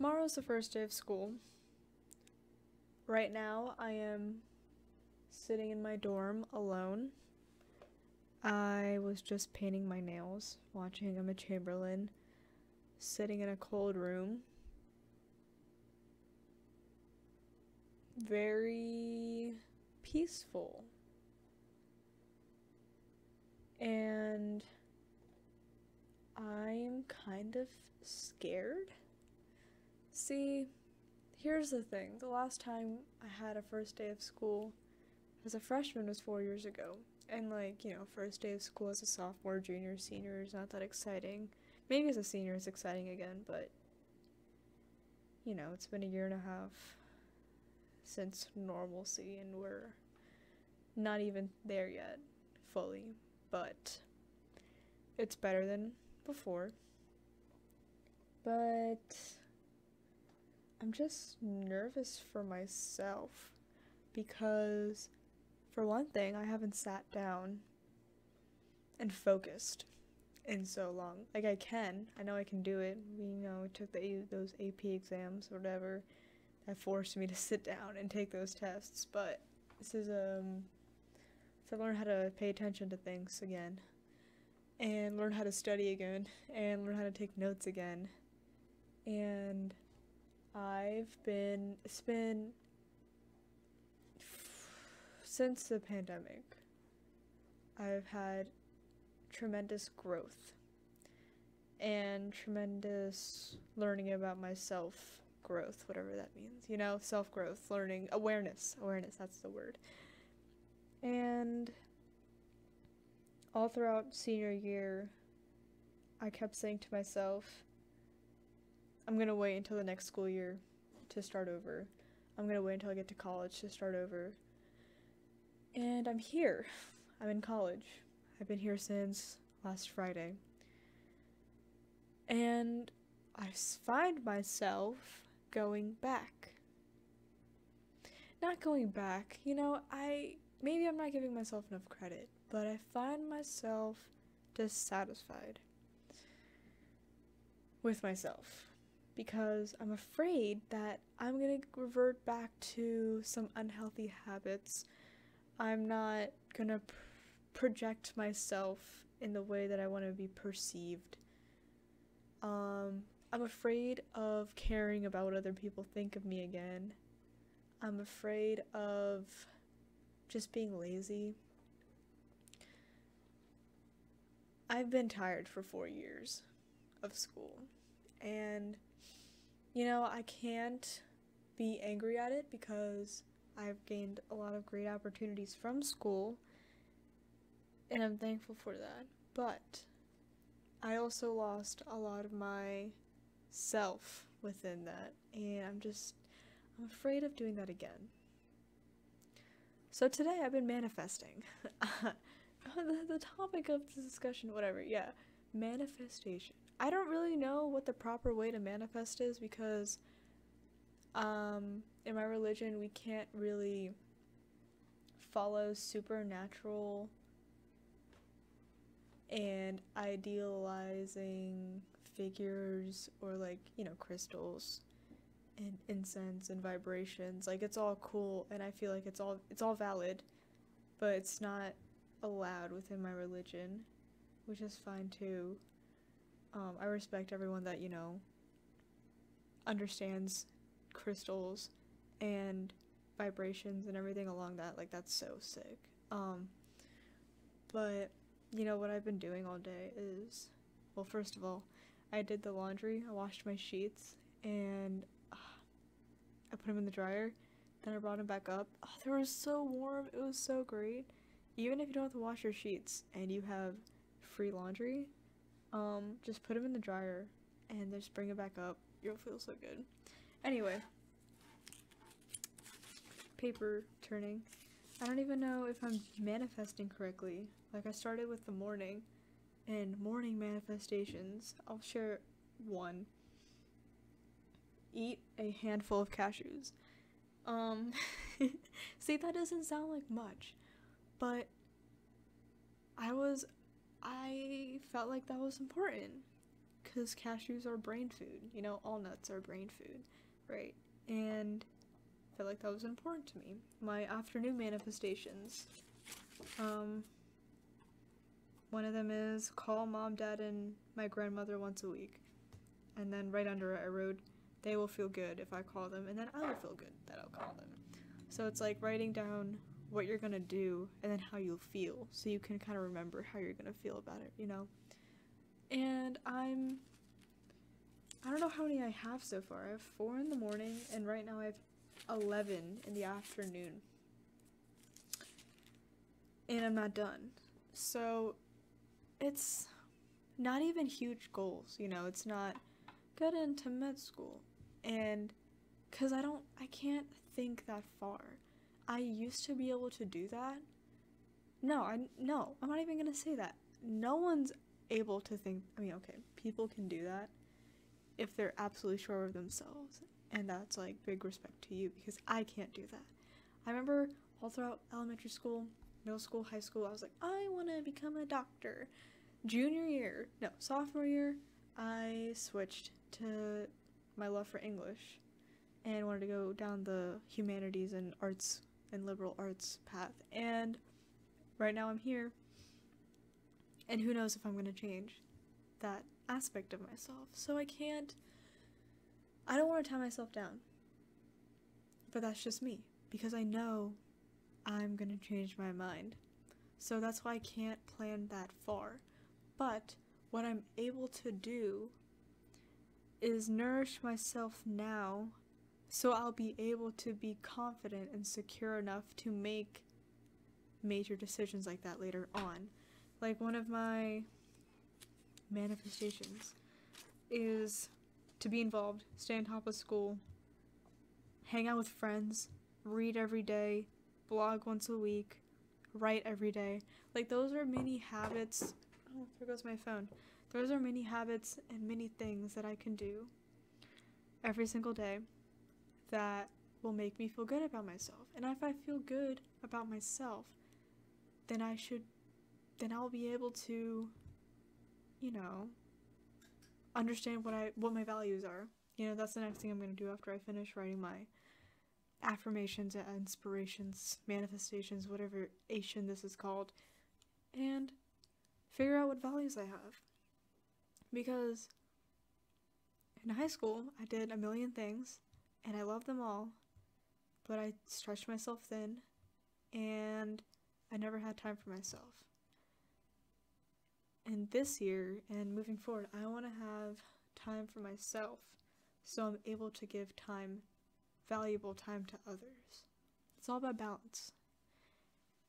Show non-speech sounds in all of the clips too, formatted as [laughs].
tomorrow's the first day of school. Right now, I am sitting in my dorm alone. I was just painting my nails, watching Emma Chamberlain, sitting in a cold room. Very peaceful. And I'm kind of scared. See, here's the thing the last time I had a first day of school as a freshman was four years ago. And, like, you know, first day of school as a sophomore, junior, senior is not that exciting. Maybe as a senior it's exciting again, but, you know, it's been a year and a half since normalcy, and we're not even there yet fully, but it's better than before. But I'm just nervous for myself because, for one thing, I haven't sat down and focused in so long. Like I can, I know I can do it. We you know took the those AP exams, or whatever, that forced me to sit down and take those tests. But this is um, to learn how to pay attention to things again, and learn how to study again, and learn how to take notes again, and I've been, it's been since the pandemic, I've had tremendous growth and tremendous learning about myself growth, whatever that means. You know, self growth, learning, awareness. Awareness, that's the word. And all throughout senior year, I kept saying to myself, I'm gonna wait until the next school year to start over. I'm gonna wait until I get to college to start over. And I'm here. I'm in college. I've been here since last Friday. And I find myself going back. Not going back, you know, I maybe I'm not giving myself enough credit, but I find myself dissatisfied with myself because I'm afraid that I'm going to revert back to some unhealthy habits. I'm not going to pr- project myself in the way that I want to be perceived. Um, I'm afraid of caring about what other people think of me again. I'm afraid of just being lazy. I've been tired for four years of school, and you know, I can't be angry at it because I've gained a lot of great opportunities from school, and I'm thankful for that. But I also lost a lot of my self within that, and I'm just I'm afraid of doing that again. So today I've been manifesting. [laughs] the, topic of the discussion, whatever, yeah, manifestation. I don't really know what the proper way to manifest is because um, in my religion we can't really follow supernatural and idealizing figures or like, you know, crystals and incense and vibrations. Like it's all cool and I feel like it's all it's all valid, but it's not allowed within my religion, which is fine too. Um, I respect everyone that, you know, understands crystals and vibrations and everything along that. Like, that's so sick. Um, but, you know, what I've been doing all day is, well, first of all, I did the laundry, I washed my sheets, and uh, I put them in the dryer. Then I brought them back up. Oh, they were so warm. It was so great. Even if you don't have to wash your sheets and you have free laundry, um, just put them in the dryer and just bring it back up. You'll feel so good. Anyway, paper turning. I don't even know if I'm manifesting correctly. Like I started with the morning and morning manifestations. I'll share one. Eat a handful of cashews. Um, [laughs] see, that doesn't sound like much, but I was I felt like that was important because cashews are brain food. You know, all nuts are brain food, right? And I felt like that was important to me. My afternoon manifestations. Um, one of them is call mom, dad, and my grandmother once a week. And then right under it, I wrote, they will feel good if I call them, and then I will feel good that I'll call them. So it's like writing down what you're gonna do and then how you'll feel so you can kind of remember how you're gonna feel about it, you know? And I'm. I don't know how many I have so far. I have four in the morning, and right now I have 11 in the afternoon. And I'm not done. So it's not even huge goals, you know? It's not get into med school. And because I don't, I can't think that far. I used to be able to do that. No, I no, I'm not even gonna say that. No one's able to think. I mean, okay, people can do that if they're absolutely sure of themselves, and that's like big respect to you because I can't do that. I remember all throughout elementary school, middle school, high school, I was like, I want to become a doctor. Junior year, no, sophomore year, I switched to my love for English and wanted to go down the humanities and arts and liberal arts path. And right now I'm here. And who knows if I'm going to change that aspect of myself. So I can't. I don't want to tie myself down. But that's just me. Because I know I'm going to change my mind. So that's why I can't plan that far. But what I'm able to do is nourish myself now so I'll be able to be confident and secure enough to make major decisions like that later on. Like one of my manifestations is to be involved, stay on top of school, hang out with friends, read every day, blog once a week, write every day. Like those are many habits. Oh, there goes my phone. Those are many habits and many things that I can do every single day that will make me feel good about myself. And if I feel good about myself, then I should then I'll be able to you know understand what I what my values are. You know, that's the next thing I'm going to do after I finish writing my affirmations and inspirations, manifestations, whatever Asian this is called, and figure out what values I have. Because in high school, I did a million things and I love them all, but I stretched myself thin and I never had time for myself. And this year and moving forward, I want to have time for myself so I'm able to give time, valuable time to others. It's all about balance.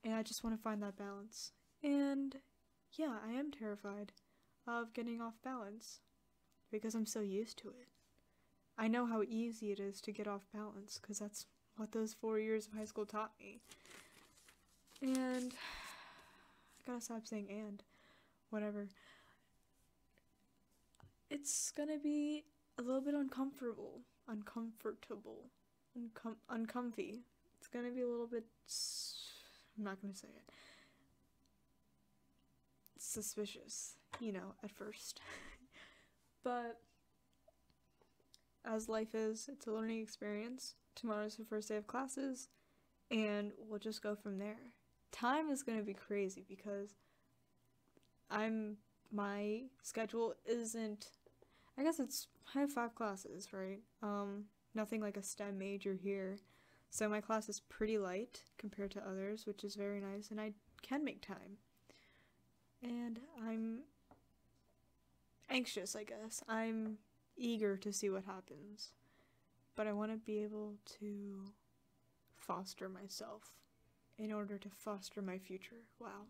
And I just want to find that balance. And yeah, I am terrified of getting off balance because I'm so used to it. I know how easy it is to get off balance because that's what those four years of high school taught me. And I gotta stop saying and whatever. It's gonna be a little bit uncomfortable, uncomfortable, uncom- uncomfy. It's gonna be a little bit. I'm not gonna say it. Suspicious, you know, at first. [laughs] but as life is, it's a learning experience. Tomorrow's the first day of classes, and we'll just go from there. Time is going to be crazy because I'm my schedule isn't I guess it's I have five classes, right? Um nothing like a STEM major here. So my class is pretty light compared to others, which is very nice and I can make time. And I'm anxious, I guess. I'm eager to see what happens. But I want to be able to foster myself in order to foster my future. Wow.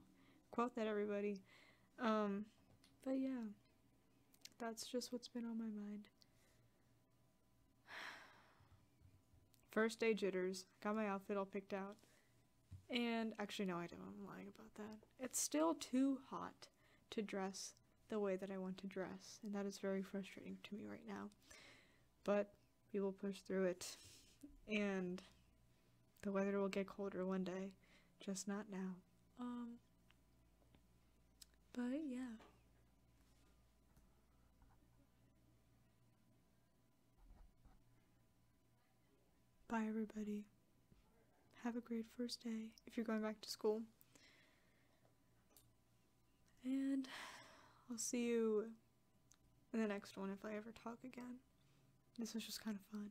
Quote that, everybody. Um, but yeah, that's just what's been on my mind. [sighs] First day jitters. Got my outfit all picked out. And actually, no, I don't. I'm lying about that. It's still too hot to dress the way that I want to dress, and that is very frustrating to me right now. But we will push through it, and the weather will get colder one day, just not now. Um, but yeah. Bye, everybody. Have a great first day if you're going back to school. And I'll see you in the next one if I ever talk again. This was just kind of fun.